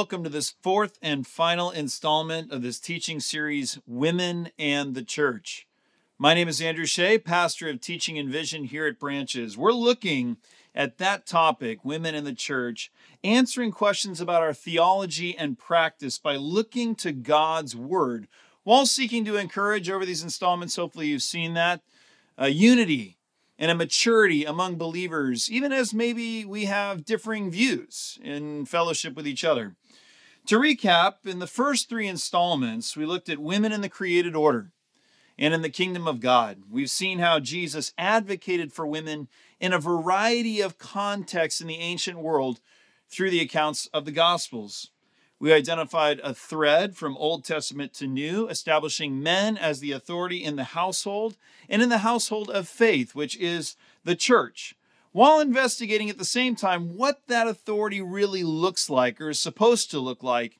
welcome to this fourth and final installment of this teaching series, Women and the Church. My name is Andrew Shea, pastor of Teaching and Vision here at Branches. We're looking at that topic, Women in the Church, answering questions about our theology and practice by looking to God's Word while seeking to encourage over these installments, hopefully you've seen that, unity and a maturity among believers, even as maybe we have differing views in fellowship with each other. To recap, in the first three installments, we looked at women in the created order and in the kingdom of God. We've seen how Jesus advocated for women in a variety of contexts in the ancient world through the accounts of the Gospels. We identified a thread from Old Testament to New, establishing men as the authority in the household and in the household of faith, which is the church, while investigating at the same time what that authority really looks like or is supposed to look like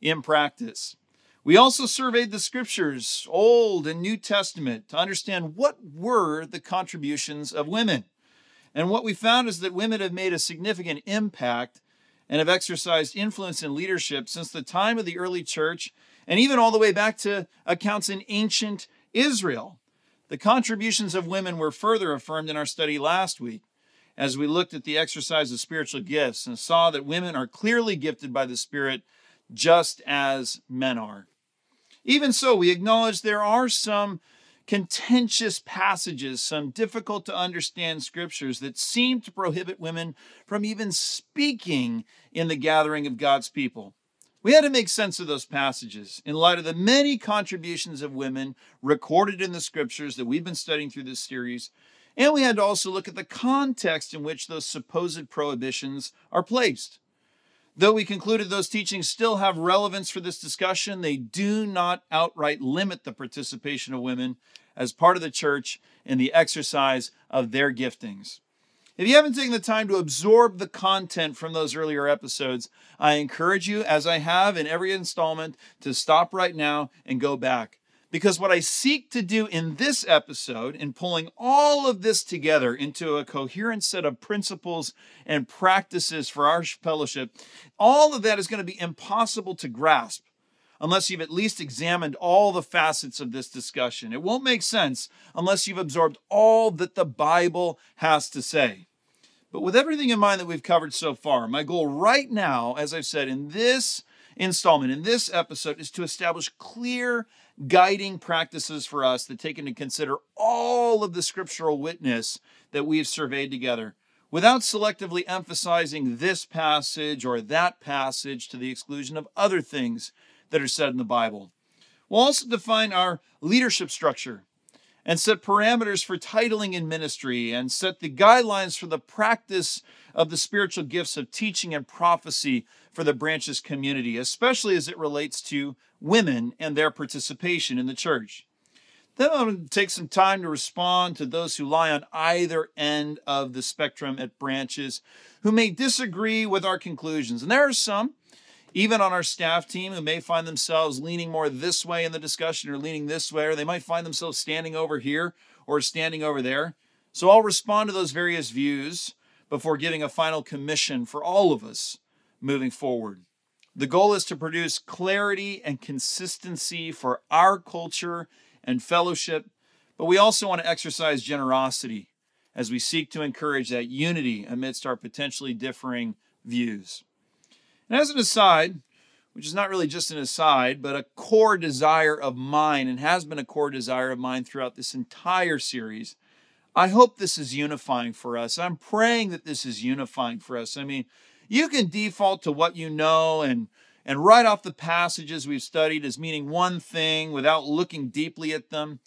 in practice. We also surveyed the scriptures, Old and New Testament, to understand what were the contributions of women. And what we found is that women have made a significant impact and have exercised influence in leadership since the time of the early church and even all the way back to accounts in ancient Israel. The contributions of women were further affirmed in our study last week as we looked at the exercise of spiritual gifts and saw that women are clearly gifted by the Spirit just as men are. Even so, we acknowledge there are some contentious passages, some difficult to understand scriptures that seem to prohibit women from even speaking in the gathering of God's people. We had to make sense of those passages in light of the many contributions of women recorded in the scriptures that we've been studying through this series. And we had to also look at the context in which those supposed prohibitions are placed. Though we concluded those teachings still have relevance for this discussion, they do not outright limit the participation of women as part of the church in the exercise of their giftings. If you haven't taken the time to absorb the content from those earlier episodes, I encourage you, as I have in every installment, to stop right now and go back. Because what I seek to do in this episode, in pulling all of this together into a coherent set of principles and practices for our fellowship, all of that is going to be impossible to grasp unless you've at least examined all the facets of this discussion. It won't make sense unless you've absorbed all that the Bible has to say. But with everything in mind that we've covered so far, my goal right now, as I've said in this installment, in this episode, is to establish clear guiding practices for us that take into consider all of the scriptural witness that we've surveyed together without selectively emphasizing this passage or that passage to the exclusion of other things that are said in the Bible. We'll also define our leadership structure and set parameters for titling in ministry and set the guidelines for the practice of the spiritual gifts of teaching and prophecy for the branches community, especially as it relates to women and their participation in the church. Then I'm going to take some time to respond to those who lie on either end of the spectrum at branches who may disagree with our conclusions. And there are some even on our staff team who may find themselves leaning more this way in the discussion or leaning this way, or they might find themselves standing over here or standing over there. So I'll respond to those various views before giving a final commission for all of us moving forward. The goal is to produce clarity and consistency for our culture and fellowship, but we also want to exercise generosity as we seek to encourage that unity amidst our potentially differing views. And as an aside, which is not really just an aside, but a core desire of mine and has been a core desire of mine throughout this entire series, I hope this is unifying for us. I'm praying that this is unifying for us. I mean, you can default to what you know and and write off the passages we've studied as meaning one thing without looking deeply at them.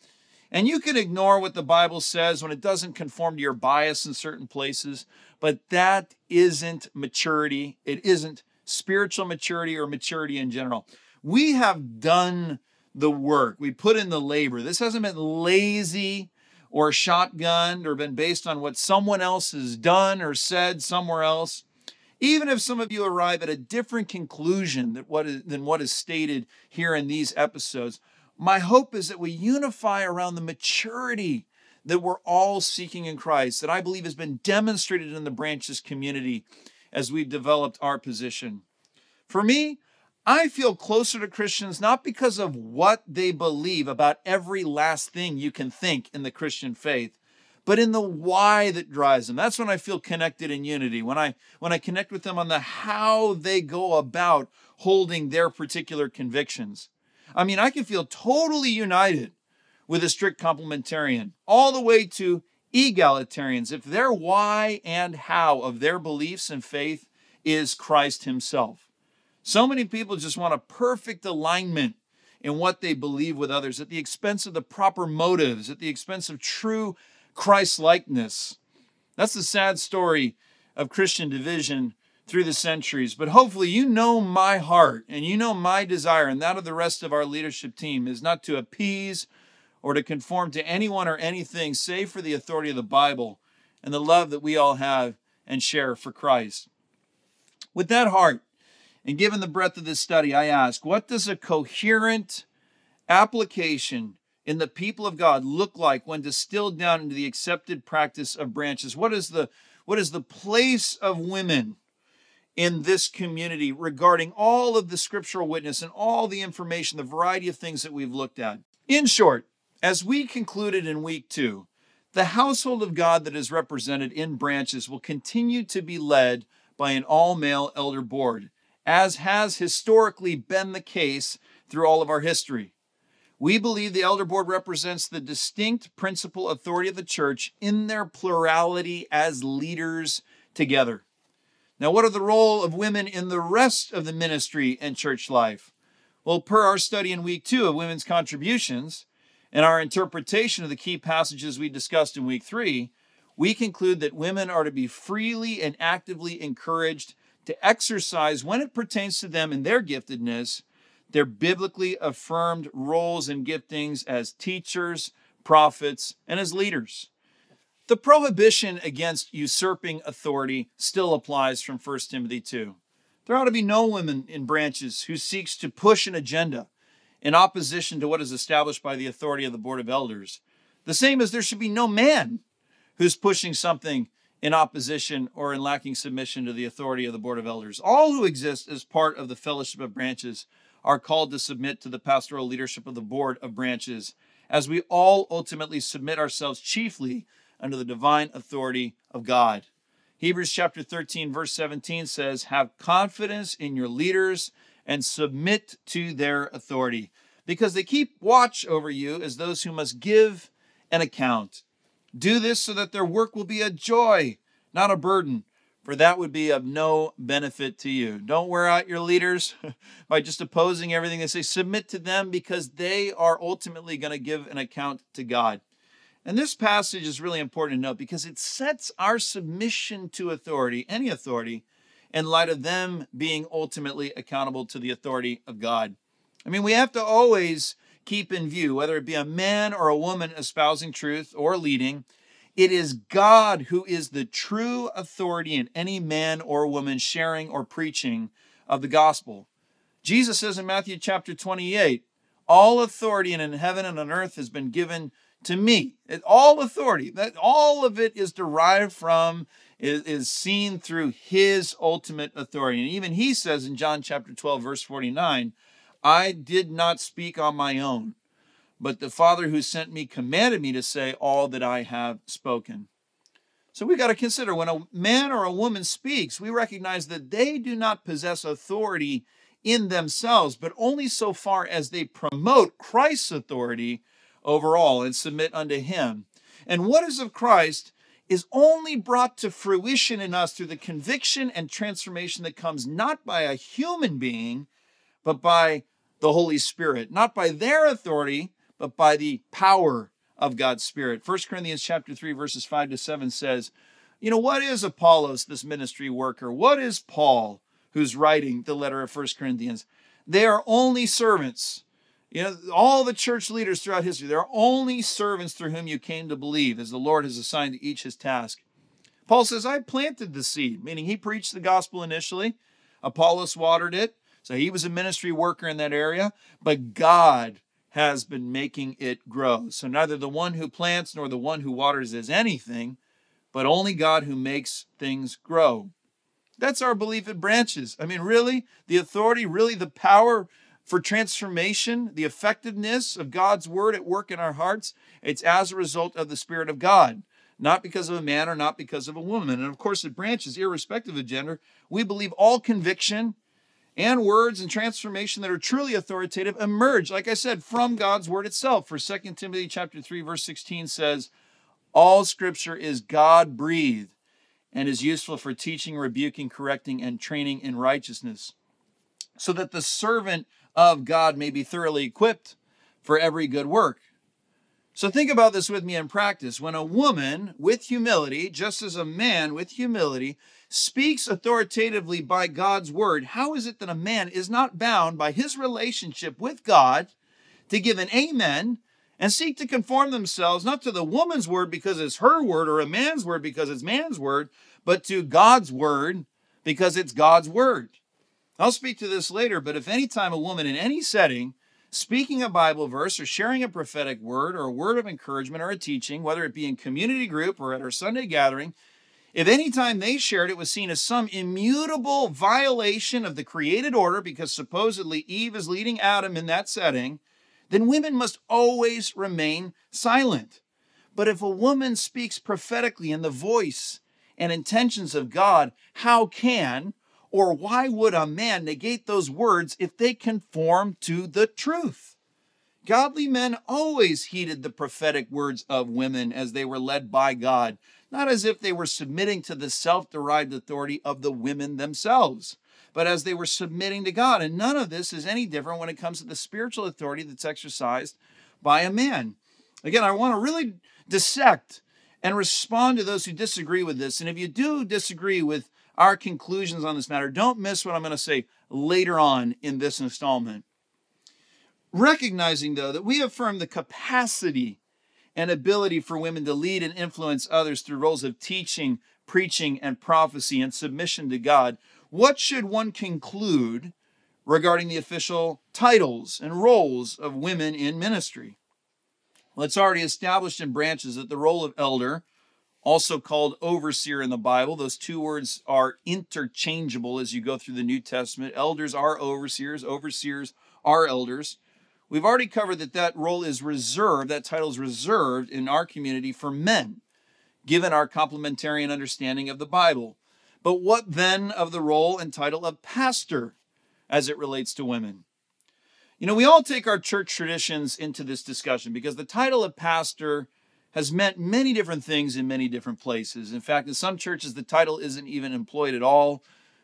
And you can ignore what the Bible says when it doesn't conform to your bias in certain places, but that isn't maturity. It isn't spiritual maturity or maturity in general. We have done the work, we put in the labor. This hasn't been lazy or shotgunned or been based on what someone else has done or said somewhere else. Even if some of you arrive at a different conclusion than what is, than what is stated here in these episodes, my hope is that we unify around the maturity that we're all seeking in Christ, that I believe has been demonstrated in the branches community as we've developed our position. For me, I feel closer to Christians not because of what they believe about every last thing you can think in the Christian faith, but in the why that drives them. That's when I feel connected in unity. When I when I connect with them on the how they go about holding their particular convictions. I mean, I can feel totally united with a strict complementarian, all the way to egalitarians if their why and how of their beliefs and faith is Christ Himself. So many people just want a perfect alignment in what they believe with others at the expense of the proper motives, at the expense of true Christ likeness. That's the sad story of Christian division through the centuries. But hopefully, you know my heart and you know my desire, and that of the rest of our leadership team is not to appease or to conform to anyone or anything save for the authority of the Bible and the love that we all have and share for Christ. With that heart, and given the breadth of this study, I ask, what does a coherent application in the people of God look like when distilled down into the accepted practice of branches? What is the what is the place of women in this community regarding all of the scriptural witness and all the information, the variety of things that we've looked at? In short, as we concluded in week two, the household of God that is represented in branches will continue to be led by an all male elder board, as has historically been the case through all of our history. We believe the elder board represents the distinct principal authority of the church in their plurality as leaders together. Now, what are the role of women in the rest of the ministry and church life? Well, per our study in week two of women's contributions, in our interpretation of the key passages we discussed in week three, we conclude that women are to be freely and actively encouraged to exercise, when it pertains to them and their giftedness, their biblically affirmed roles and giftings as teachers, prophets, and as leaders. The prohibition against usurping authority still applies from 1 Timothy 2. There ought to be no woman in branches who seeks to push an agenda in opposition to what is established by the authority of the Board of Elders. The same as there should be no man who's pushing something in opposition or in lacking submission to the authority of the Board of Elders. All who exist as part of the fellowship of branches are called to submit to the pastoral leadership of the Board of Branches, as we all ultimately submit ourselves chiefly under the divine authority of God. Hebrews chapter 13, verse 17 says, Have confidence in your leaders and submit to their authority, because they keep watch over you as those who must give an account. Do this so that their work will be a joy, not a burden, for that would be of no benefit to you. Don't wear out your leaders by just opposing everything they say. Submit to them because they are ultimately going to give an account to God. And this passage is really important to note because it sets our submission to authority, any authority, in light of them being ultimately accountable to the authority of God. I mean, we have to always keep in view, whether it be a man or a woman espousing truth or leading, it is God who is the true authority in any man or woman sharing or preaching of the gospel. Jesus says in Matthew chapter 28, all authority in heaven and on earth has been given to me. All authority, that all of it is derived from is, is seen through his ultimate authority. And even he says in John chapter 12, verse 49, I did not speak on my own, but the Father who sent me commanded me to say all that I have spoken. So we got to consider when a man or a woman speaks, we recognize that they do not possess authority in themselves, but only so far as they promote Christ's authority over all and submit unto him. And what is of Christ is only brought to fruition in us through the conviction and transformation that comes not by a human being, but by the Holy Spirit, not by their authority, but by the power of God's Spirit. 1 Corinthians chapter 3 verses 5 to 7 says, you know, what is Apollos, this ministry worker? What is Paul, who's writing the letter of 1 Corinthians? They are only servants you know, all the church leaders throughout history, they're only servants through whom you came to believe, as the Lord has assigned to each his task. Paul says, I planted the seed, meaning he preached the gospel initially. Apollos watered it. So he was a ministry worker in that area, but God has been making it grow. So neither the one who plants nor the one who waters is anything, but only God who makes things grow. That's our belief at branches. I mean, really, the authority, really the power for transformation, the effectiveness of God's word at work in our hearts, it's as a result of the Spirit of God, not because of a man or not because of a woman. And of course, at branches, irrespective of gender, we believe all conviction and words and transformation that are truly authoritative emerge, like I said, from God's word itself. For 2 Timothy chapter 3, verse 16 says, All scripture is God breathed and is useful for teaching, rebuking, correcting, and training in righteousness, so that the servant of God may be thoroughly equipped for every good work. So think about this with me in practice. When a woman with humility, just as a man with humility, speaks authoritatively by God's word, how is it that a man is not bound by his relationship with God to give an amen and seek to conform themselves not to the woman's word because it's her word or a man's word because it's man's word, but to God's word because it's God's word? I'll speak to this later, but if any time a woman in any setting speaking a Bible verse or sharing a prophetic word or a word of encouragement or a teaching, whether it be in community group or at our Sunday gathering, if any time they shared it was seen as some immutable violation of the created order because supposedly Eve is leading Adam in that setting, then women must always remain silent. But if a woman speaks prophetically in the voice and intentions of God, how can or why would a man negate those words if they conform to the truth? Godly men always heeded the prophetic words of women as they were led by God, not as if they were submitting to the self derived authority of the women themselves, but as they were submitting to God. And none of this is any different when it comes to the spiritual authority that's exercised by a man. Again, I want to really dissect and respond to those who disagree with this. And if you do disagree with our conclusions on this matter. Don't miss what I'm going to say later on in this installment. Recognizing, though, that we affirm the capacity and ability for women to lead and influence others through roles of teaching, preaching, and prophecy and submission to God, what should one conclude regarding the official titles and roles of women in ministry? Well, it's already established in branches that the role of elder also called overseer in the Bible. Those two words are interchangeable as you go through the New Testament. Elders are overseers, overseers are elders. We've already covered that that role is reserved, that title is reserved in our community for men, given our complementarian understanding of the Bible. But what then of the role and title of pastor as it relates to women? You know, we all take our church traditions into this discussion because the title of pastor has meant many different things in many different places. In fact, in some churches, the title isn't even employed at all.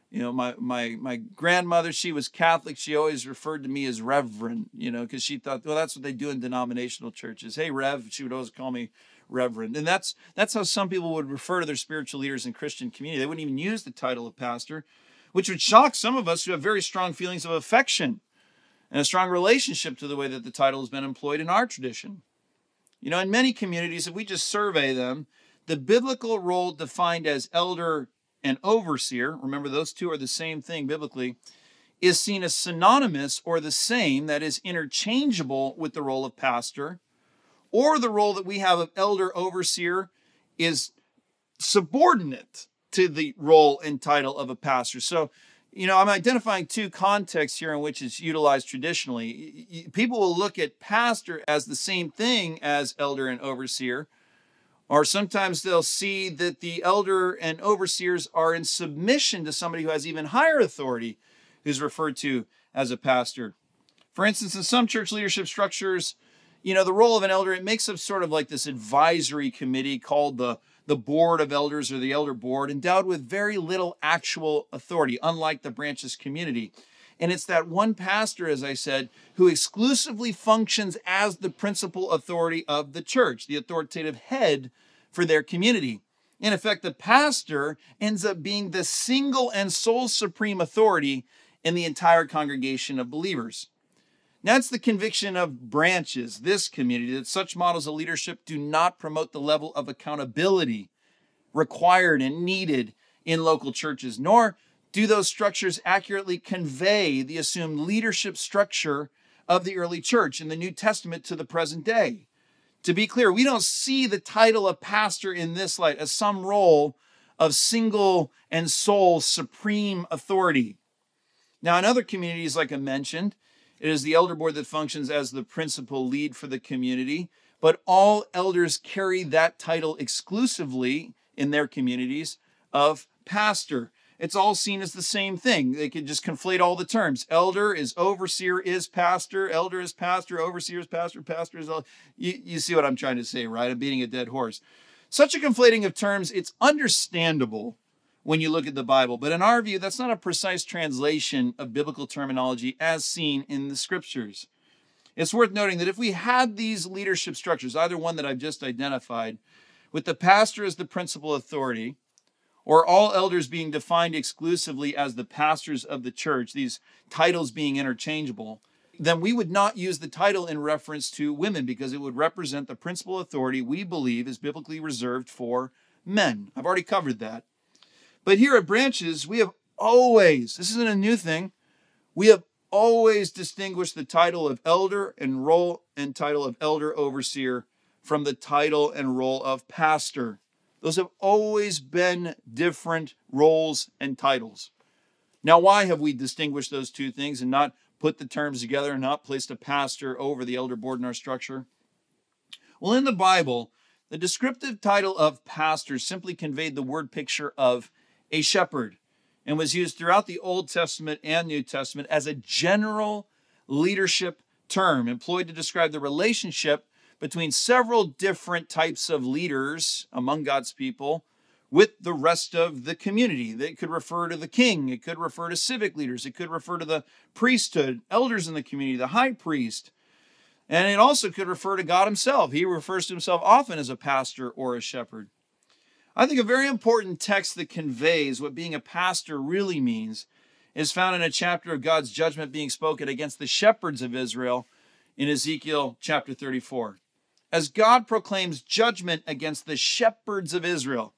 You know, my my my grandmother, she was Catholic. She always referred to me as Reverend. You know, because she thought, well, that's what they do in denominational churches. Hey, Rev. She would always call me Reverend, and that's that's how some people would refer to their spiritual leaders in Christian community. They wouldn't even use the title of pastor, which would shock some of us who have very strong feelings of affection and a strong relationship to the way that the title has been employed in our tradition. You know, in many communities, if we just survey them, the biblical role defined as elder and overseer, remember those two are the same thing biblically, is seen as synonymous or the same, that is interchangeable with the role of pastor, or the role that we have of elder overseer is subordinate to the role and title of a pastor. So you know, I'm identifying two contexts here in which it's utilized traditionally. People will look at pastor as the same thing as elder and overseer, or sometimes they'll see that the elder and overseers are in submission to somebody who has even higher authority, who's referred to as a pastor. For instance, in some church leadership structures, you know, the role of an elder, it makes up sort of like this advisory committee called the the board of elders or the elder board, endowed with very little actual authority, unlike the branches community. And it's that one pastor, as I said, who exclusively functions as the principal authority of the church, the authoritative head for their community. In effect, the pastor ends up being the single and sole supreme authority in the entire congregation of believers. That's the conviction of branches, this community, that such models of leadership do not promote the level of accountability required and needed in local churches, nor do those structures accurately convey the assumed leadership structure of the early church in the New Testament to the present day. To be clear, we don't see the title of pastor in this light as some role of single and sole supreme authority. Now, in other communities, like I mentioned, it is the elder board that functions as the principal lead for the community, but all elders carry that title exclusively in their communities of pastor. It's all seen as the same thing. They could just conflate all the terms. Elder is overseer is pastor, elder is pastor, overseer is pastor, pastor is all. You, you see what I'm trying to say, right? I'm beating a dead horse. Such a conflating of terms, it's understandable when you look at the Bible. But in our view, that's not a precise translation of biblical terminology as seen in the scriptures. It's worth noting that if we had these leadership structures, either one that I've just identified, with the pastor as the principal authority, or all elders being defined exclusively as the pastors of the church, these titles being interchangeable, then we would not use the title in reference to women because it would represent the principal authority we believe is biblically reserved for men. I've already covered that. But here at Branches, we have always, this isn't a new thing, we have always distinguished the title of elder and role and title of elder overseer from the title and role of pastor. Those have always been different roles and titles. Now, why have we distinguished those two things and not put the terms together and not placed a pastor over the elder board in our structure? Well, in the Bible, the descriptive title of pastor simply conveyed the word picture of a shepherd and was used throughout the Old Testament and New Testament as a general leadership term employed to describe the relationship between several different types of leaders among God's people with the rest of the community. It could refer to the king, it could refer to civic leaders, it could refer to the priesthood, elders in the community, the high priest. And it also could refer to God himself. He refers to himself often as a pastor or a shepherd. I think a very important text that conveys what being a pastor really means is found in a chapter of God's judgment being spoken against the shepherds of Israel in Ezekiel chapter 34 as God proclaims judgment against the shepherds of Israel,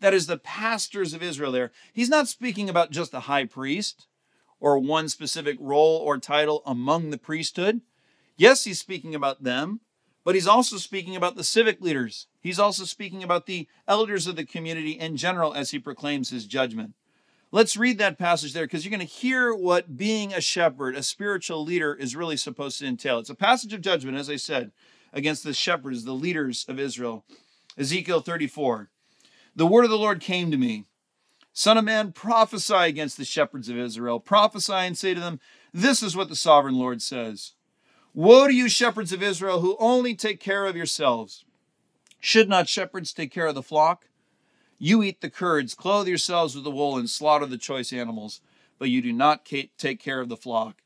that is, the pastors of Israel there, he's not speaking about just the high priest or one specific role or title among the priesthood. Yes, he's speaking about them, but he's also speaking about the civic leaders. He's also speaking about the elders of the community in general as he proclaims his judgment. Let's read that passage there because you're going to hear what being a shepherd, a spiritual leader, is really supposed to entail. It's a passage of judgment, as I said against the shepherds, the leaders of Israel. Ezekiel 34. The word of the Lord came to me Son of man, prophesy against the shepherds of Israel. Prophesy and say to them, This is what the sovereign Lord says Woe to you, shepherds of Israel, who only take care of yourselves. Should not shepherds take care of the flock? You eat the curds, clothe yourselves with the wool, and slaughter the choice animals, but you do not take care of the flock.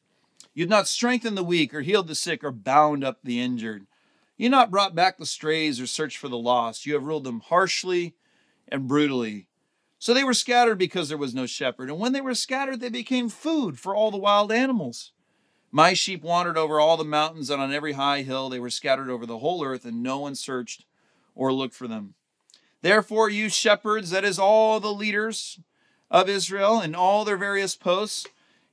You have not strengthened the weak, or healed the sick, or bound up the injured. You have not brought back the strays or searched for the lost. You have ruled them harshly and brutally. So they were scattered because there was no shepherd. And when they were scattered, they became food for all the wild animals. My sheep wandered over all the mountains and on every high hill. They were scattered over the whole earth, and no one searched or looked for them. Therefore, you shepherds, that is, all the leaders of Israel and all their various posts,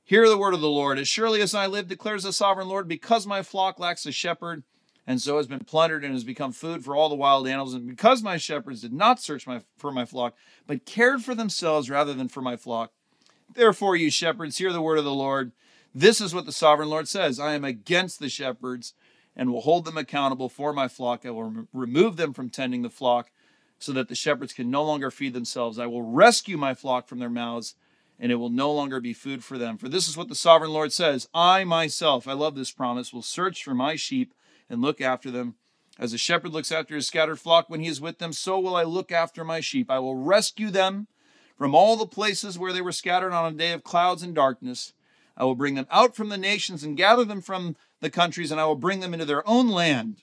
hear the word of the Lord. As surely as I live, declares the sovereign Lord, because my flock lacks a shepherd, and so has been plundered and has become food for all the wild animals. And because my shepherds did not search my, for my flock, but cared for themselves rather than for my flock, therefore, you shepherds, hear the word of the Lord. This is what the sovereign Lord says I am against the shepherds and will hold them accountable for my flock. I will remove them from tending the flock so that the shepherds can no longer feed themselves. I will rescue my flock from their mouths and it will no longer be food for them. For this is what the sovereign Lord says I myself, I love this promise, will search for my sheep and look after them. As a shepherd looks after his scattered flock when he is with them, so will I look after my sheep. I will rescue them from all the places where they were scattered on a day of clouds and darkness. I will bring them out from the nations and gather them from the countries, and I will bring them into their own land.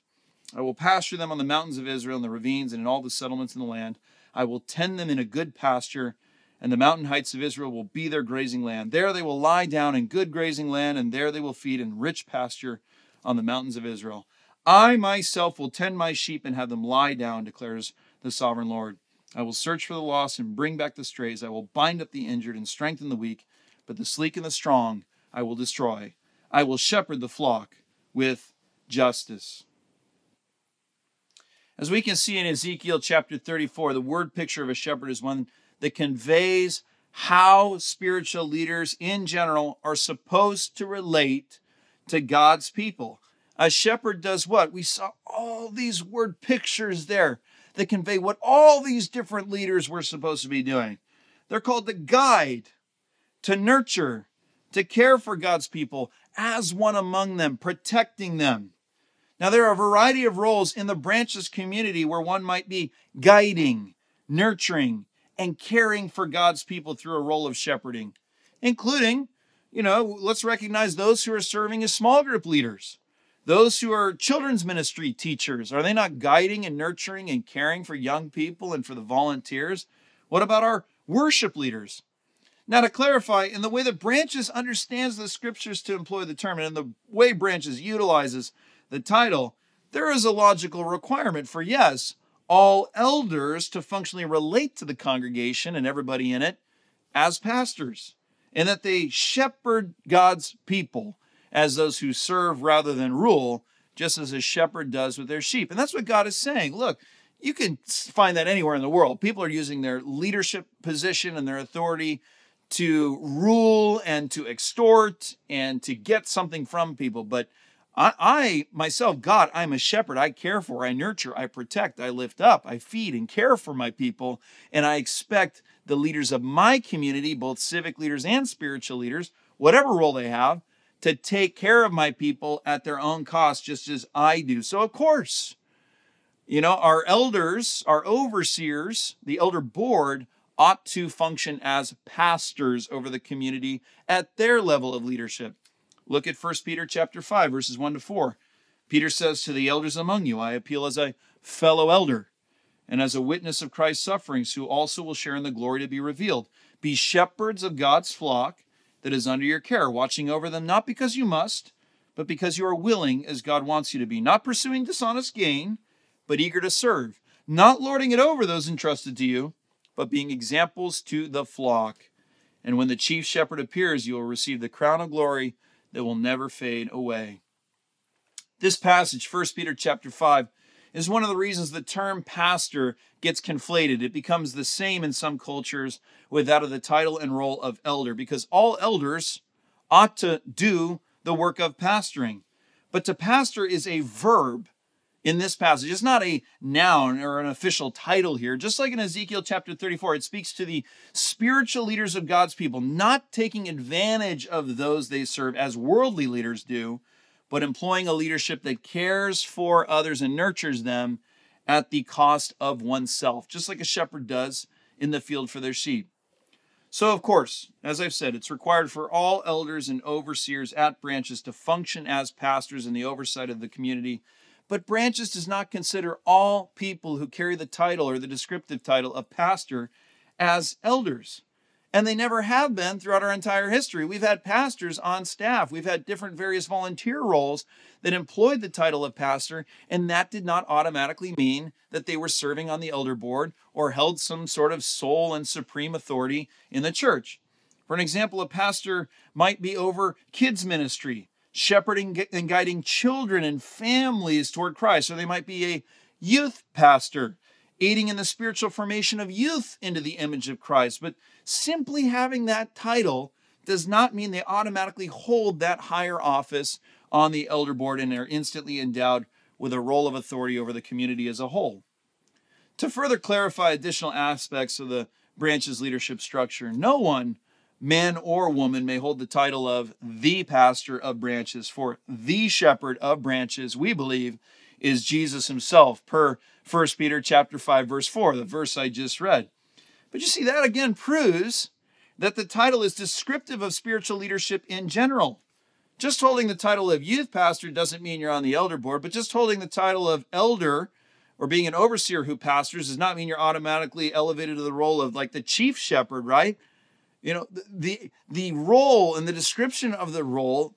I will pasture them on the mountains of Israel, in the ravines, and in all the settlements in the land. I will tend them in a good pasture, and the mountain heights of Israel will be their grazing land. There they will lie down in good grazing land, and there they will feed in rich pasture on the mountains of Israel. I myself will tend my sheep and have them lie down, declares the sovereign Lord. I will search for the lost and bring back the strays. I will bind up the injured and strengthen the weak, but the sleek and the strong I will destroy. I will shepherd the flock with justice. As we can see in Ezekiel chapter 34, the word picture of a shepherd is one that conveys how spiritual leaders in general are supposed to relate to God's people. A shepherd does what? We saw all these word pictures there that convey what all these different leaders were supposed to be doing. They're called the guide, to nurture, to care for God's people as one among them, protecting them. Now, there are a variety of roles in the branches community where one might be guiding, nurturing, and caring for God's people through a role of shepherding, including, you know, let's recognize those who are serving as small group leaders, those who are children's ministry teachers. Are they not guiding and nurturing and caring for young people and for the volunteers? What about our worship leaders? Now, to clarify, in the way that Branches understands the scriptures to employ the term and in the way Branches utilizes the title, there is a logical requirement for yes, all elders to functionally relate to the congregation and everybody in it as pastors, and that they shepherd God's people as those who serve rather than rule, just as a shepherd does with their sheep. And that's what God is saying. Look, you can find that anywhere in the world. People are using their leadership position and their authority to rule and to extort and to get something from people. But I, I, myself, God, I'm a shepherd. I care for, I nurture, I protect, I lift up, I feed and care for my people. And I expect the leaders of my community, both civic leaders and spiritual leaders, whatever role they have, to take care of my people at their own cost, just as I do. So, of course, you know, our elders, our overseers, the elder board ought to function as pastors over the community at their level of leadership. Look at 1 Peter chapter 5 verses 1 to 4. Peter says to the elders among you, I appeal as a fellow elder and as a witness of Christ's sufferings, who also will share in the glory to be revealed. Be shepherds of God's flock that is under your care, watching over them not because you must, but because you are willing as God wants you to be, not pursuing dishonest gain, but eager to serve, not lording it over those entrusted to you, but being examples to the flock. And when the chief shepherd appears, you will receive the crown of glory that will never fade away. This passage, 1 Peter chapter 5, is one of the reasons the term pastor gets conflated. It becomes the same in some cultures with that of the title and role of elder, because all elders ought to do the work of pastoring. But to pastor is a verb in this passage. It's not a noun or an official title here. Just like in Ezekiel chapter 34, it speaks to the spiritual leaders of God's people, not taking advantage of those they serve as worldly leaders do, but employing a leadership that cares for others and nurtures them at the cost of oneself, just like a shepherd does in the field for their sheep. So, of course, as I've said, it's required for all elders and overseers at branches to function as pastors in the oversight of the community but Branches does not consider all people who carry the title or the descriptive title of pastor as elders. And they never have been throughout our entire history. We've had pastors on staff. We've had different various volunteer roles that employed the title of pastor, and that did not automatically mean that they were serving on the elder board or held some sort of sole and supreme authority in the church. For an example, a pastor might be over kids' ministry, shepherding and guiding children and families toward Christ, or they might be a youth pastor, aiding in the spiritual formation of youth into the image of Christ. But simply having that title does not mean they automatically hold that higher office on the elder board and are instantly endowed with a role of authority over the community as a whole. To further clarify additional aspects of the branch's leadership structure, no one man or woman may hold the title of the pastor of branches for the shepherd of branches we believe is jesus himself per 1 peter chapter 5 verse 4 the verse i just read. But you see that again proves that the title is descriptive of spiritual leadership in general. Just holding the title of youth pastor doesn't mean you're on the elder board but just holding the title of elder or being an overseer who pastors does not mean you're automatically elevated to the role of like the chief shepherd right you know, the the role and the description of the role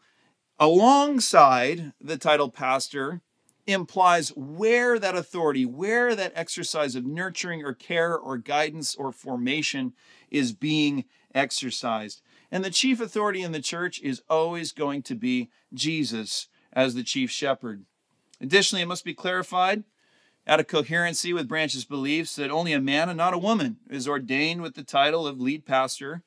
alongside the title pastor implies where that authority, where that exercise of nurturing or care or guidance or formation is being exercised. And the chief authority in the church is always going to be Jesus as the chief shepherd. Additionally, it must be clarified out of coherency with Branch's beliefs that only a man and not a woman is ordained with the title of lead pastor,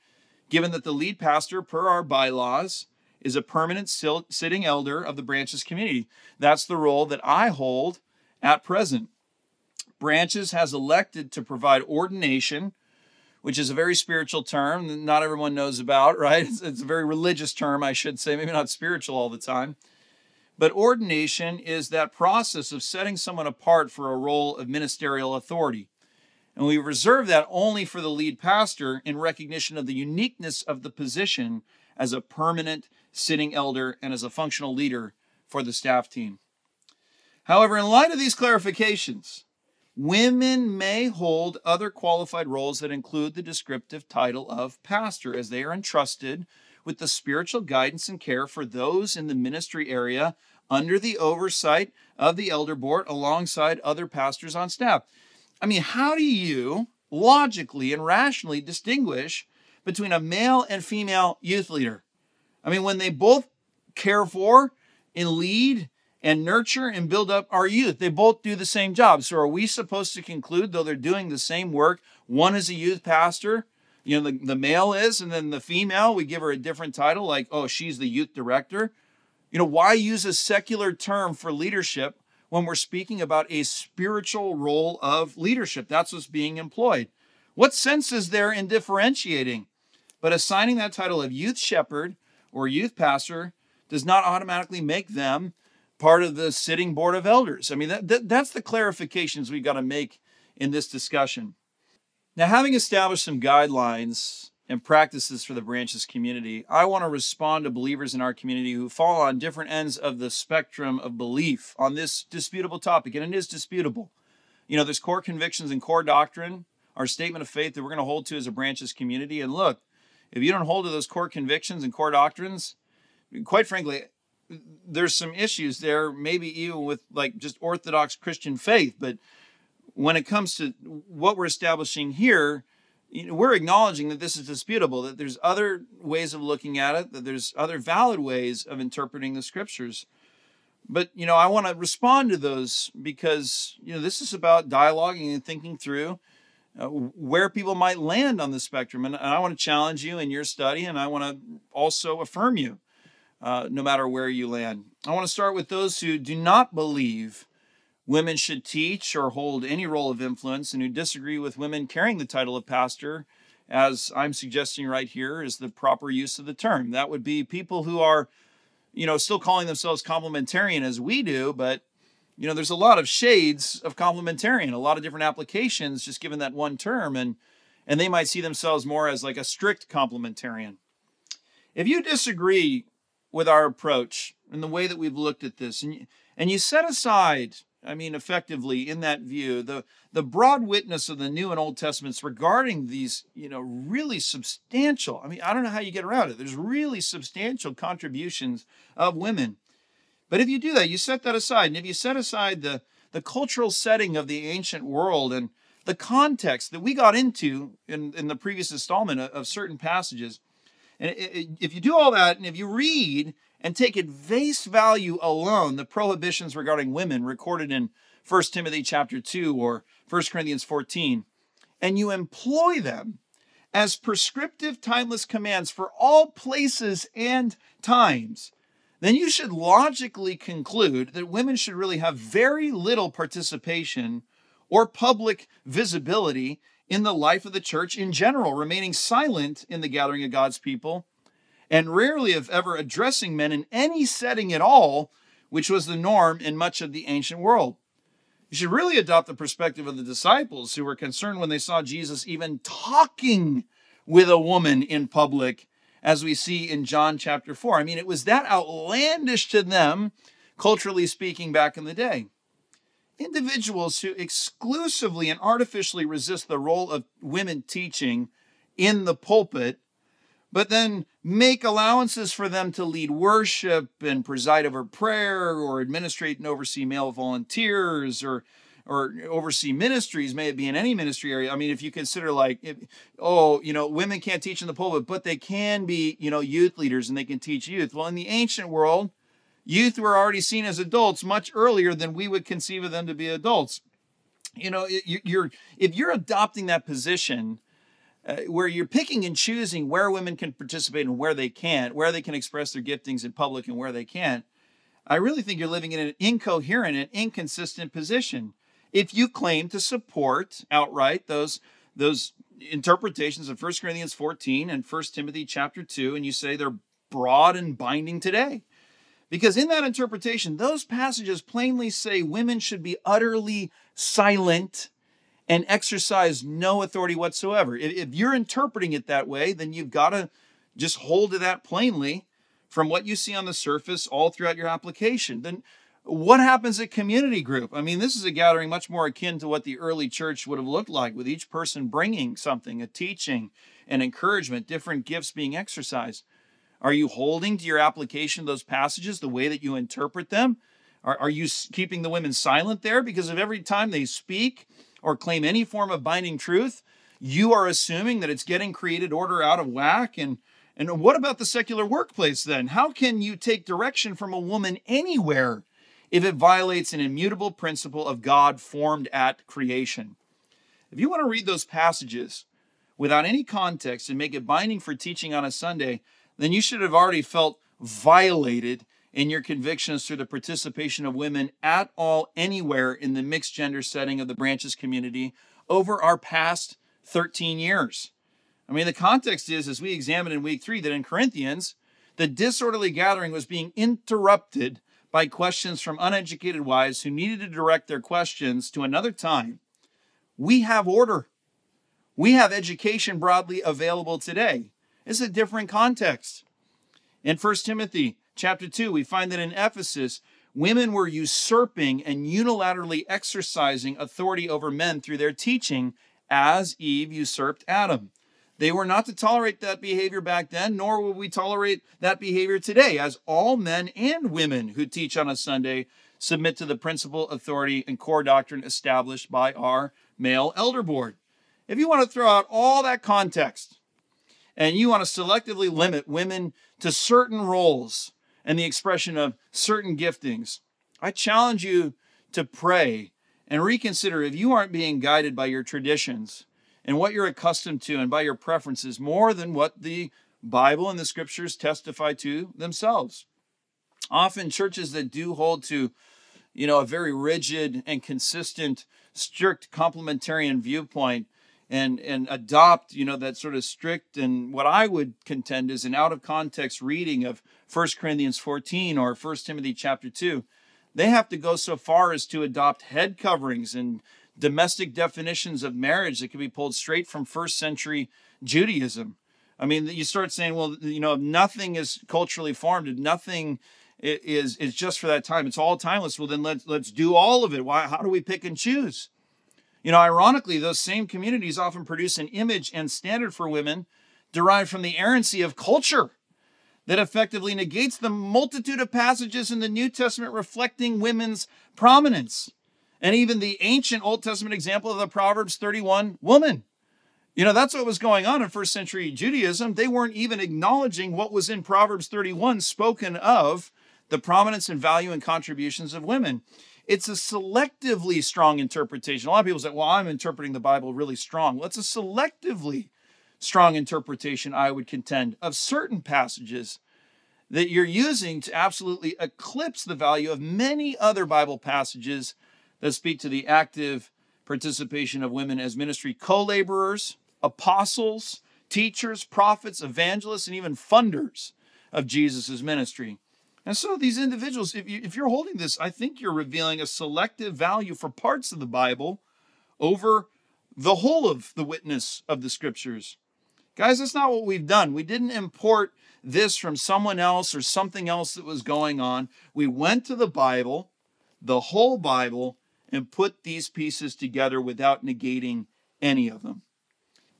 given that the lead pastor, per our bylaws, is a permanent sitting elder of the Branches community. That's the role that I hold at present. Branches has elected to provide ordination, which is a very spiritual term that not everyone knows about, right? It's, it's a very religious term, I should say, maybe not spiritual all the time. But ordination is that process of setting someone apart for a role of ministerial authority. And we reserve that only for the lead pastor in recognition of the uniqueness of the position as a permanent sitting elder and as a functional leader for the staff team. However, in light of these clarifications, women may hold other qualified roles that include the descriptive title of pastor as they are entrusted with the spiritual guidance and care for those in the ministry area under the oversight of the elder board alongside other pastors on staff. I mean, how do you logically and rationally distinguish between a male and female youth leader? I mean, when they both care for and lead and nurture and build up our youth, they both do the same job. So, are we supposed to conclude, though they're doing the same work, one is a youth pastor you know, the, the male is, and then the female, we give her a different title, like, oh, she's the youth director. You know, why use a secular term for leadership when we're speaking about a spiritual role of leadership? That's what's being employed. What sense is there in differentiating? But assigning that title of youth shepherd or youth pastor does not automatically make them part of the sitting board of elders. I mean, that, that that's the clarifications we've got to make in this discussion. Now, having established some guidelines and practices for the branches community, I want to respond to believers in our community who fall on different ends of the spectrum of belief on this disputable topic, and it is disputable. You know, there's core convictions and core doctrine, our statement of faith that we're going to hold to as a branches community. And look, if you don't hold to those core convictions and core doctrines, quite frankly, there's some issues there, maybe even with like just orthodox Christian faith, but when it comes to what we're establishing here, you know, we're acknowledging that this is disputable, that there's other ways of looking at it, that there's other valid ways of interpreting the scriptures. But, you know, I want to respond to those because, you know, this is about dialoguing and thinking through uh, where people might land on the spectrum. And, and, I want to challenge you in your study, and I want to also affirm you uh, no matter where you land. I want to start with those who do not believe women should teach or hold any role of influence and who disagree with women carrying the title of pastor, as I'm suggesting right here, is the proper use of the term. That would be people who are, you know, still calling themselves complementarian as we do, but you know, there's a lot of shades of complementarian, a lot of different applications just given that one term, and and they might see themselves more as like a strict complementarian. If you disagree with our approach and the way that we've looked at this, and you, and you set aside I mean, effectively, in that view, the, the broad witness of the New and Old Testaments regarding these, you know, really substantial, I mean, I don't know how you get around it. There's really substantial contributions of women. But if you do that, you set that aside. And if you set aside the, the cultural setting of the ancient world and the context that we got into in, in the previous installment of, of certain passages, and if you do all that, and if you read and take at face value alone the prohibitions regarding women recorded in 1 Timothy chapter 2 or 1 Corinthians 14, and you employ them as prescriptive timeless commands for all places and times, then you should logically conclude that women should really have very little participation or public visibility in the life of the church in general, remaining silent in the gathering of God's people and rarely, if ever, addressing men in any setting at all, which was the norm in much of the ancient world. You should really adopt the perspective of the disciples who were concerned when they saw Jesus even talking with a woman in public, as we see in John chapter 4. I mean, it was that outlandish to them, culturally speaking, back in the day. Individuals who exclusively and artificially resist the role of women teaching in the pulpit but then make allowances for them to lead worship and preside over prayer or administrate and oversee male volunteers or or oversee ministries may it be in any ministry area. I mean if you consider like if, oh you know women can't teach in the pulpit but they can be you know youth leaders and they can teach youth. Well in the ancient world youth were already seen as adults much earlier than we would conceive of them to be adults. You know, you're if you're adopting that position uh, where you're picking and choosing where women can participate and where they can't, where they can express their giftings in public and where they can't, I really think you're living in an incoherent and inconsistent position. If you claim to support outright those those interpretations of 1 Corinthians 14 and 1 Timothy chapter 2 and you say they're broad and binding today. Because in that interpretation, those passages plainly say women should be utterly silent and exercise no authority whatsoever. If, you're interpreting it that way, then you've got to just hold to that plainly from what you see on the surface all throughout your application. Then what happens at community group? I mean, this is a gathering much more akin to what the early church would have looked like, with each person bringing something, a teaching, an encouragement, different gifts being exercised. Are you holding to your application of those passages the way that you interpret them? Are, are you keeping the women silent there? Because of every time they speak or claim any form of binding truth, you are assuming that it's getting created order out of whack. And, and what about the secular workplace then? How can you take direction from a woman anywhere if it violates an immutable principle of God formed at creation? If you want to read those passages without any context and make it binding for teaching on a Sunday, then you should have already felt violated in your convictions through the participation of women at all, anywhere in the mixed gender setting of the branches community over our past 13 years. I mean, the context is, as we examined in week three, that in Corinthians, the disorderly gathering was being interrupted by questions from uneducated wives who needed to direct their questions to another time. We have order. We have education broadly available today. It's a different context. In 1 Timothy chapter 2, we find that in Ephesus, women were usurping and unilaterally exercising authority over men through their teaching as Eve usurped Adam. They were not to tolerate that behavior back then, nor will we tolerate that behavior today, as all men and women who teach on a Sunday submit to the principal authority, and core doctrine established by our male elder board. If you want to throw out all that context and you want to selectively limit women to certain roles and the expression of certain giftings, I challenge you to pray and reconsider if you aren't being guided by your traditions and what you're accustomed to and by your preferences more than what the Bible and the scriptures testify to themselves. Often churches that do hold to, you know, a very rigid and consistent, strict complementarian viewpoint and and adopt you know that sort of strict and what i would contend is an out of context reading of 1 corinthians 14 or 1 timothy chapter 2 they have to go so far as to adopt head coverings and domestic definitions of marriage that can be pulled straight from first century judaism. I mean you start saying well you know nothing is culturally formed nothing is is just for that time. It's all timeless. Well then let's let's do all of it. Why how do we pick and choose you know, ironically, those same communities often produce an image and standard for women derived from the errancy of culture that effectively negates the multitude of passages in the New Testament reflecting women's prominence. And even the ancient Old Testament example of the Proverbs 31 woman. You know, that's what was going on in first century Judaism. They weren't even acknowledging what was in Proverbs 31 spoken of the prominence and value and contributions of women it's a selectively strong interpretation. A lot of people say, well, I'm interpreting the Bible really strong. Well, it's a selectively strong interpretation, I would contend, of certain passages that you're using to absolutely eclipse the value of many other Bible passages that speak to the active participation of women as ministry co laborers, apostles, teachers, prophets, evangelists, and even funders of Jesus' ministry. And so these individuals, if, you, if you're holding this, I think you're revealing a selective value for parts of the Bible over the whole of the witness of the scriptures. Guys, that's not what we've done. We didn't import this from someone else or something else that was going on. We went to the Bible, the whole Bible, and put these pieces together without negating any of them.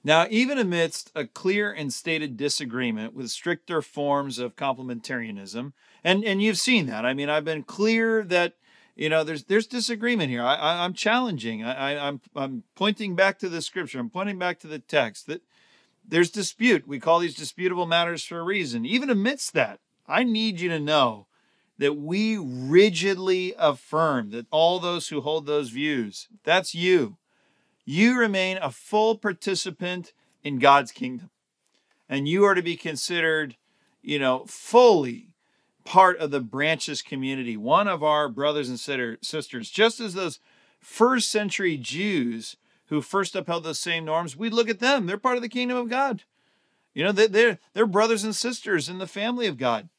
Now, even amidst a clear and stated disagreement with stricter forms of complementarianism, and, and you've seen that. I mean, I've been clear that you know there's there's disagreement here. I, am challenging. I, I, I'm I'm pointing back to the scripture. I'm pointing back to the text that there's dispute. We call these disputable matters for a reason. Even amidst that, I need you to know that we rigidly affirm that all those who hold those views, that's you, you remain a full participant in God's kingdom. And you are to be considered, you know, fully part of the branches community, one of our brothers and sisters, just as those first century Jews who first upheld those same norms, we look at them. They're part of the kingdom of God. You know, they're, they're brothers and sisters in the family of God.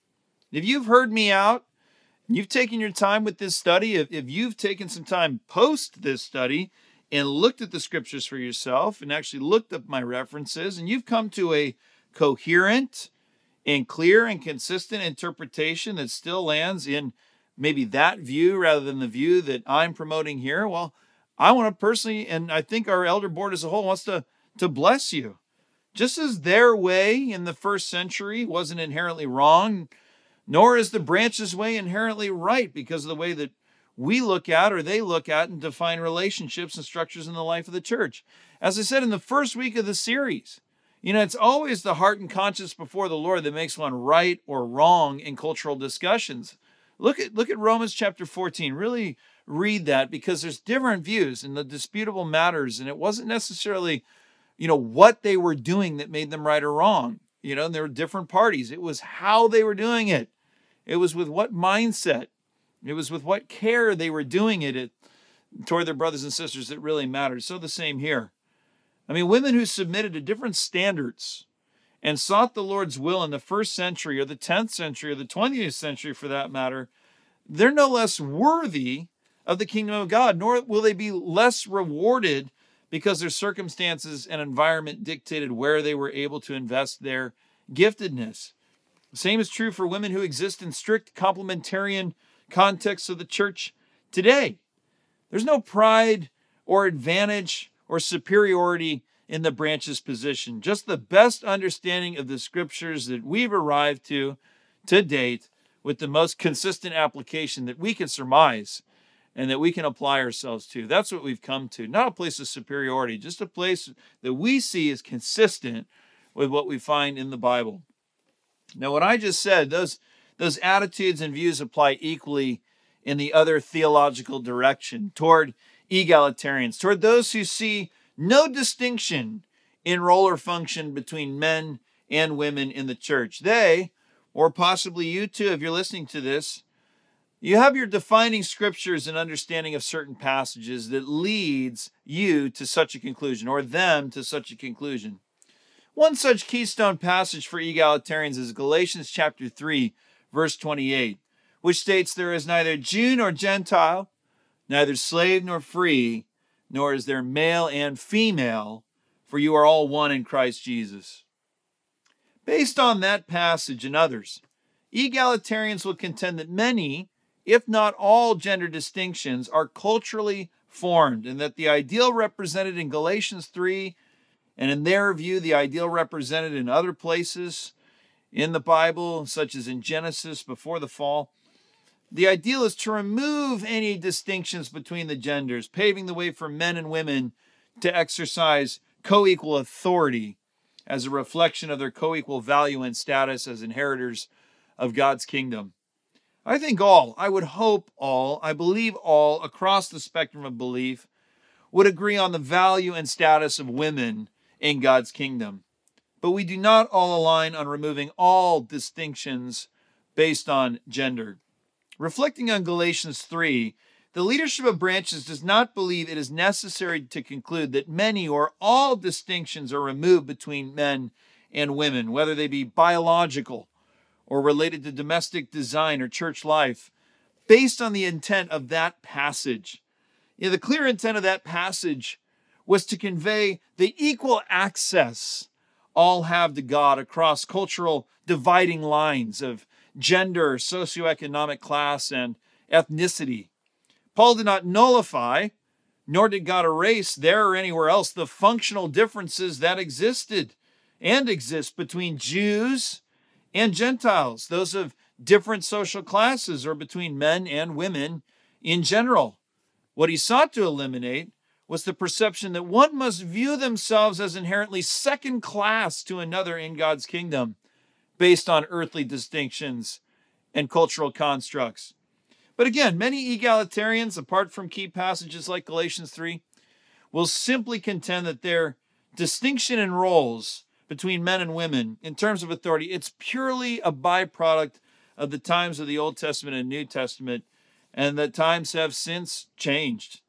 If you've heard me out, you've taken your time with this study, if, if you've taken some time post this study and looked at the scriptures for yourself and actually looked up my references, and you've come to a coherent and clear and consistent interpretation that still lands in maybe that view rather than the view that I'm promoting here, well, I want to personally, and I think our elder board as a whole wants to, to bless you. Just as their way in the first century wasn't inherently wrong, nor is the branch's way inherently right because of the way that we look at or they look at and define relationships and structures in the life of the church. As I said in the first week of the series, you know, it's always the heart and conscience before the Lord that makes one right or wrong in cultural discussions. Look at look at Romans chapter 14. Really read that because there's different views in the disputable matters and it wasn't necessarily you know what they were doing that made them right or wrong. You know, and there were different parties. It was how they were doing it. It was with what mindset. It was with what care they were doing it, it toward their brothers and sisters that really mattered. So the same here. I mean, women who submitted to different standards and sought the Lord's will in the first century or the 10th century or the 20th century for that matter, they're no less worthy of the kingdom of God, nor will they be less rewarded because their circumstances and environment dictated where they were able to invest their giftedness. Same is true for women who exist in strict complementarian contexts of the church today. There's no pride or advantage or superiority in the branch's position, just the best understanding of the scriptures that we've arrived to to date with the most consistent application that we can surmise and that we can apply ourselves to. That's what we've come to. Not a place of superiority, just a place that we see is consistent with what we find in the Bible. Now, what I just said, those, those attitudes and views apply equally in the other theological direction toward egalitarians, toward those who see no distinction in role or function between men and women in the church. They, or possibly you too, if you're listening to this, you have your defining scriptures and understanding of certain passages that leads you to such a conclusion or them to such a conclusion. One such keystone passage for egalitarians is Galatians chapter 3 verse 28, which states there is neither Jew nor Gentile, neither slave nor free, nor is there male and female, for you are all one in Christ Jesus. Based on that passage and others, egalitarians will contend that many if not all gender distinctions, are culturally formed, and that the ideal represented in Galatians 3 and in their view, the ideal represented in other places in the Bible, such as in Genesis before the fall, the ideal is to remove any distinctions between the genders, paving the way for men and women to exercise co equal authority as a reflection of their co equal value and status as inheritors of God's kingdom. I think all, I would hope all, I believe all across the spectrum of belief would agree on the value and status of women in God's kingdom. But we do not all align on removing all distinctions based on gender. Reflecting on Galatians 3, the leadership of branches does not believe it is necessary to conclude that many or all distinctions are removed between men and women, whether they be biological, or related to domestic design or church life based on the intent of that passage. You know, the clear intent of that passage was to convey the equal access all have to God across cultural dividing lines of gender, socioeconomic class, and ethnicity. Paul did not nullify, nor did God erase there or anywhere else the functional differences that existed and exist between Jews and Gentiles, those of different social classes or between men and women in general. What he sought to eliminate was the perception that one must view themselves as inherently second class to another in God's kingdom based on earthly distinctions and cultural constructs. But again, many egalitarians, apart from key passages like Galatians 3, will simply contend that their distinction in roles between men and women in terms of authority, it's purely a byproduct of the times of the Old Testament and New Testament, and that times have since changed.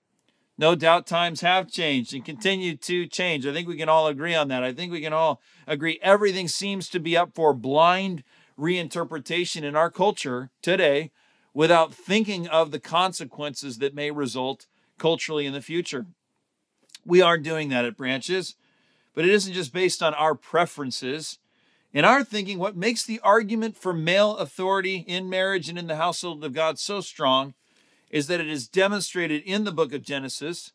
No doubt times have changed and continue to change. I think we can all agree on that. I think we can all agree everything seems to be up for blind reinterpretation in our culture today without thinking of the consequences that may result culturally in the future. We are doing that at Branches, but it isn't just based on our preferences. In our thinking, what makes the argument for male authority in marriage and in the household of God so strong is that it is demonstrated in the book of Genesis,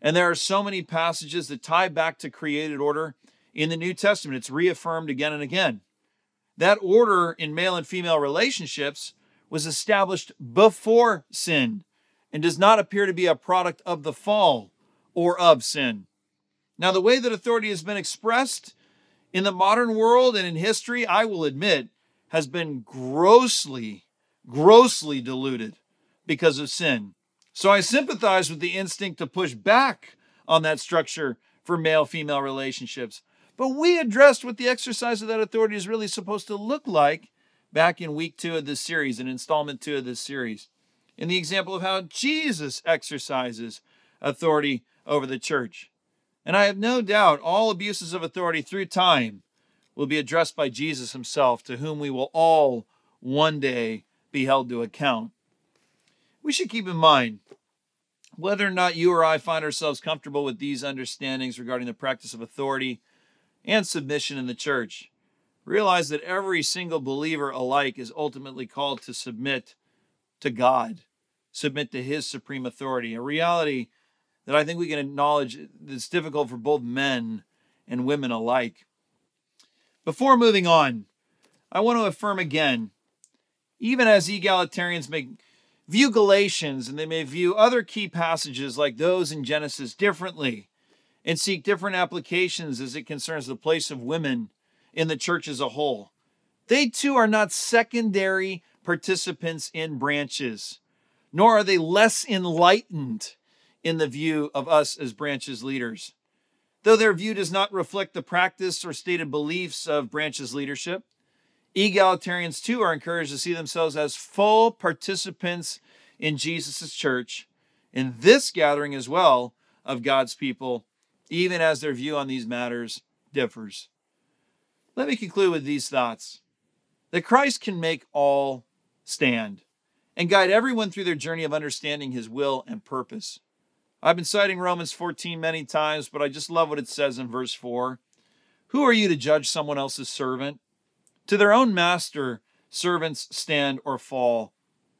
and there are so many passages that tie back to created order in the New Testament. It's reaffirmed again and again. That order in male and female relationships was established before sin and does not appear to be a product of the fall or of sin. Now, the way that authority has been expressed in the modern world and in history, I will admit, has been grossly, grossly diluted because of sin. So I sympathize with the instinct to push back on that structure for male female relationships. But we addressed what the exercise of that authority is really supposed to look like back in week two of this series, in installment two of this series, in the example of how Jesus exercises authority over the church. And I have no doubt all abuses of authority through time will be addressed by Jesus himself, to whom we will all one day be held to account. We should keep in mind whether or not you or I find ourselves comfortable with these understandings regarding the practice of authority and submission in the church. Realize that every single believer alike is ultimately called to submit to God, submit to His supreme authority, a reality that I think we can acknowledge is difficult for both men and women alike. Before moving on, I want to affirm again even as egalitarians may view Galatians and they may view other key passages like those in Genesis differently and seek different applications as it concerns the place of women in the church as a whole. They too are not secondary participants in branches, nor are they less enlightened in the view of us as branches leaders. Though their view does not reflect the practice or stated beliefs of branches leadership, egalitarians too are encouraged to see themselves as full participants in Jesus' church, in this gathering as well of God's people even as their view on these matters differs. Let me conclude with these thoughts that Christ can make all stand and guide everyone through their journey of understanding his will and purpose. I've been citing Romans 14 many times, but I just love what it says in verse 4. Who are you to judge someone else's servant? To their own master, servants stand or fall,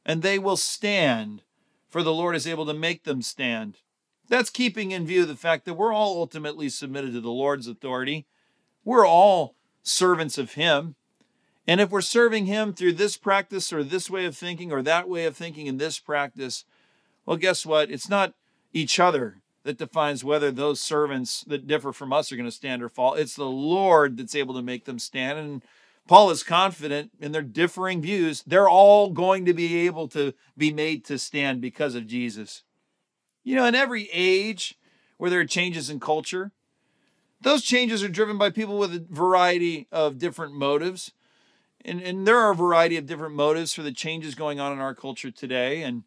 and they will stand, for the Lord is able to make them stand. That's keeping in view the fact that we're all ultimately submitted to the Lord's authority. We're all servants of Him. And if we're serving Him through this practice or this way of thinking or that way of thinking in this practice, well, guess what? It's not each other that defines whether those servants that differ from us are going to stand or fall. It's the Lord that's able to make them stand. And Paul is confident in their differing views, they're all going to be able to be made to stand because of Jesus. You know, in every age where there are changes in culture, those changes are driven by people with a variety of different motives. And, and there are a variety of different motives for the changes going on in our culture today. And,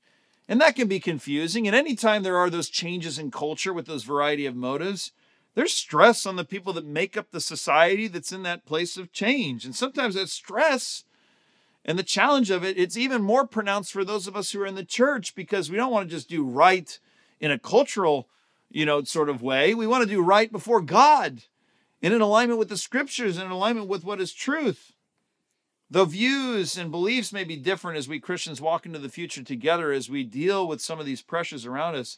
and that can be confusing. And anytime there are those changes in culture with those variety of motives, there's stress on the people that make up the society that's in that place of change. And sometimes that stress and the challenge of it, it's even more pronounced for those of us who are in the church because we don't want to just do right in a cultural, you know, sort of way. We want to do right before God and in alignment with the scriptures and in alignment with what is truth. Though views and beliefs may be different as we Christians walk into the future together as we deal with some of these pressures around us,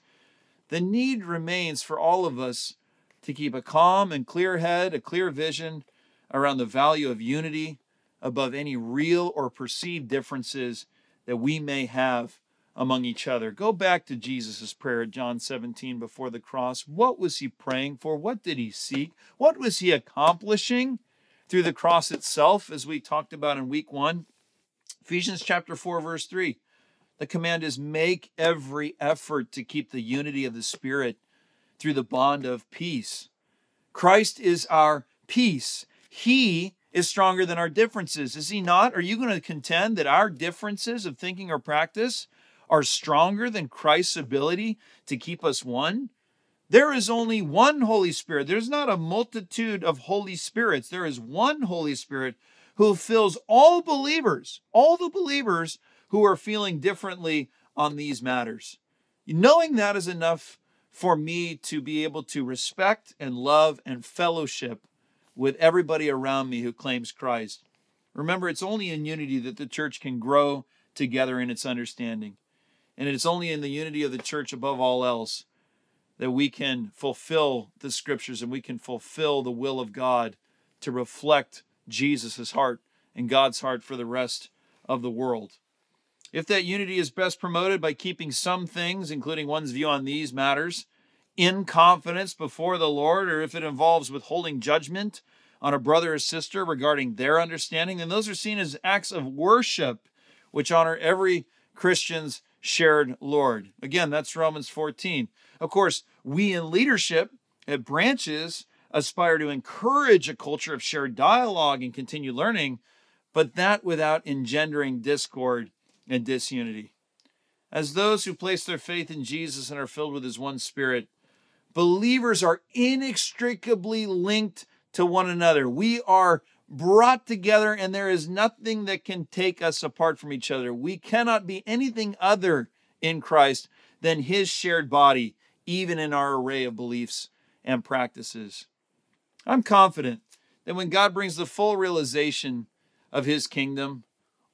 the need remains for all of us to keep a calm and clear head, a clear vision around the value of unity above any real or perceived differences that we may have among each other. Go back to Jesus' prayer at John 17 before the cross. What was he praying for? What did he seek? What was he accomplishing through the cross itself, as we talked about in week one? Ephesians chapter 4 verse 3. The command is make every effort to keep the unity of the spirit through the bond of peace. Christ is our peace. He is stronger than our differences, is he not? Are you going to contend that our differences of thinking or practice are stronger than Christ's ability to keep us one? There is only one Holy Spirit. There's not a multitude of Holy Spirits. There is one Holy Spirit who fills all believers, all the believers who are feeling differently on these matters. Knowing that is enough for me to be able to respect and love and fellowship with everybody around me who claims Christ. Remember, it's only in unity that the church can grow together in its understanding. And it's only in the unity of the church above all else that we can fulfill the scriptures and we can fulfill the will of God to reflect Jesus' heart and God's heart for the rest of the world. If that unity is best promoted by keeping some things, including one's view on these matters, in confidence before the Lord, or if it involves withholding judgment on a brother or sister regarding their understanding, then those are seen as acts of worship which honor every Christian's shared Lord. Again, that's Romans 14. Of course, we in leadership at branches aspire to encourage a culture of shared dialogue and continued learning, but that without engendering discord and disunity. As those who place their faith in Jesus and are filled with his one spirit, believers are inextricably linked to one another. We are brought together, and there is nothing that can take us apart from each other. We cannot be anything other in Christ than his shared body, even in our array of beliefs and practices. I'm confident that when God brings the full realization of his kingdom,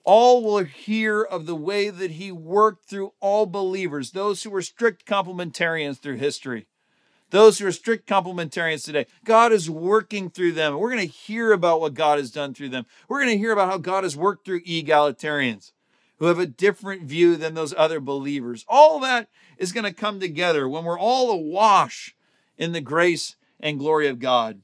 all will hear of the way that he worked through all believers, those who were strict complementarians through history, those who are strict complementarians today. God is working through them. We're going to hear about what God has done through them. We're going to hear about how God has worked through egalitarians who have a different view than those other believers. All that is going to come together when we're all awash in the grace and glory of God.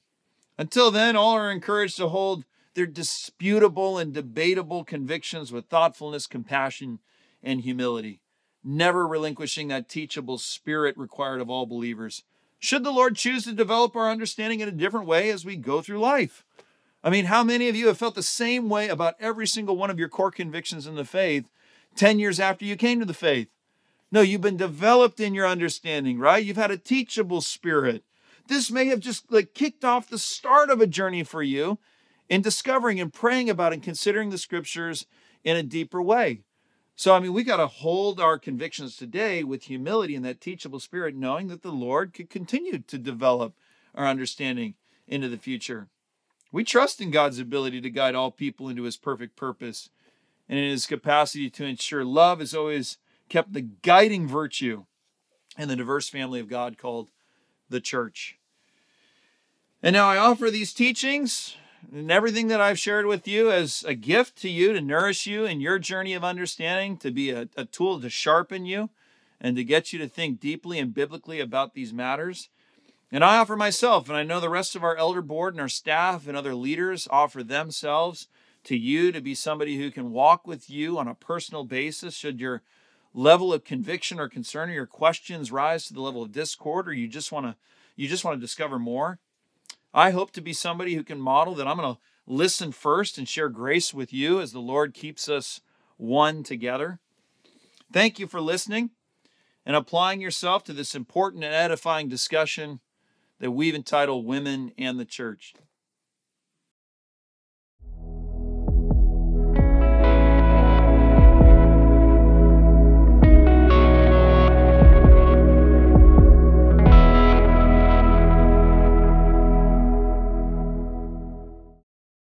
Until then, all are encouraged to hold their disputable and debatable convictions with thoughtfulness, compassion, and humility, never relinquishing that teachable spirit required of all believers. Should the Lord choose to develop our understanding in a different way as we go through life? I mean, how many of you have felt the same way about every single one of your core convictions in the faith 10 years after you came to the faith? No, you've been developed in your understanding, right? You've had a teachable spirit. This may have just like kicked off the start of a journey for you in discovering and praying about and considering the scriptures in a deeper way. So, I mean, we got to hold our convictions today with humility and that teachable spirit, knowing that the Lord could continue to develop our understanding into the future. We trust in God's ability to guide all people into his perfect purpose and in his capacity to ensure love is always kept the guiding virtue in the diverse family of God called the church. And now I offer these teachings and everything that I've shared with you as a gift to you to nourish you in your journey of understanding, to be a, a tool to sharpen you and to get you to think deeply and biblically about these matters. And I offer myself, and I know the rest of our elder board and our staff and other leaders offer themselves to you to be somebody who can walk with you on a personal basis should your level of conviction or concern or your questions rise to the level of discord or you just want to you just want to discover more I hope to be somebody who can model that I'm going to listen first and share grace with you as the Lord keeps us one together. Thank you for listening and applying yourself to this important and edifying discussion that we've entitled Women and the Church.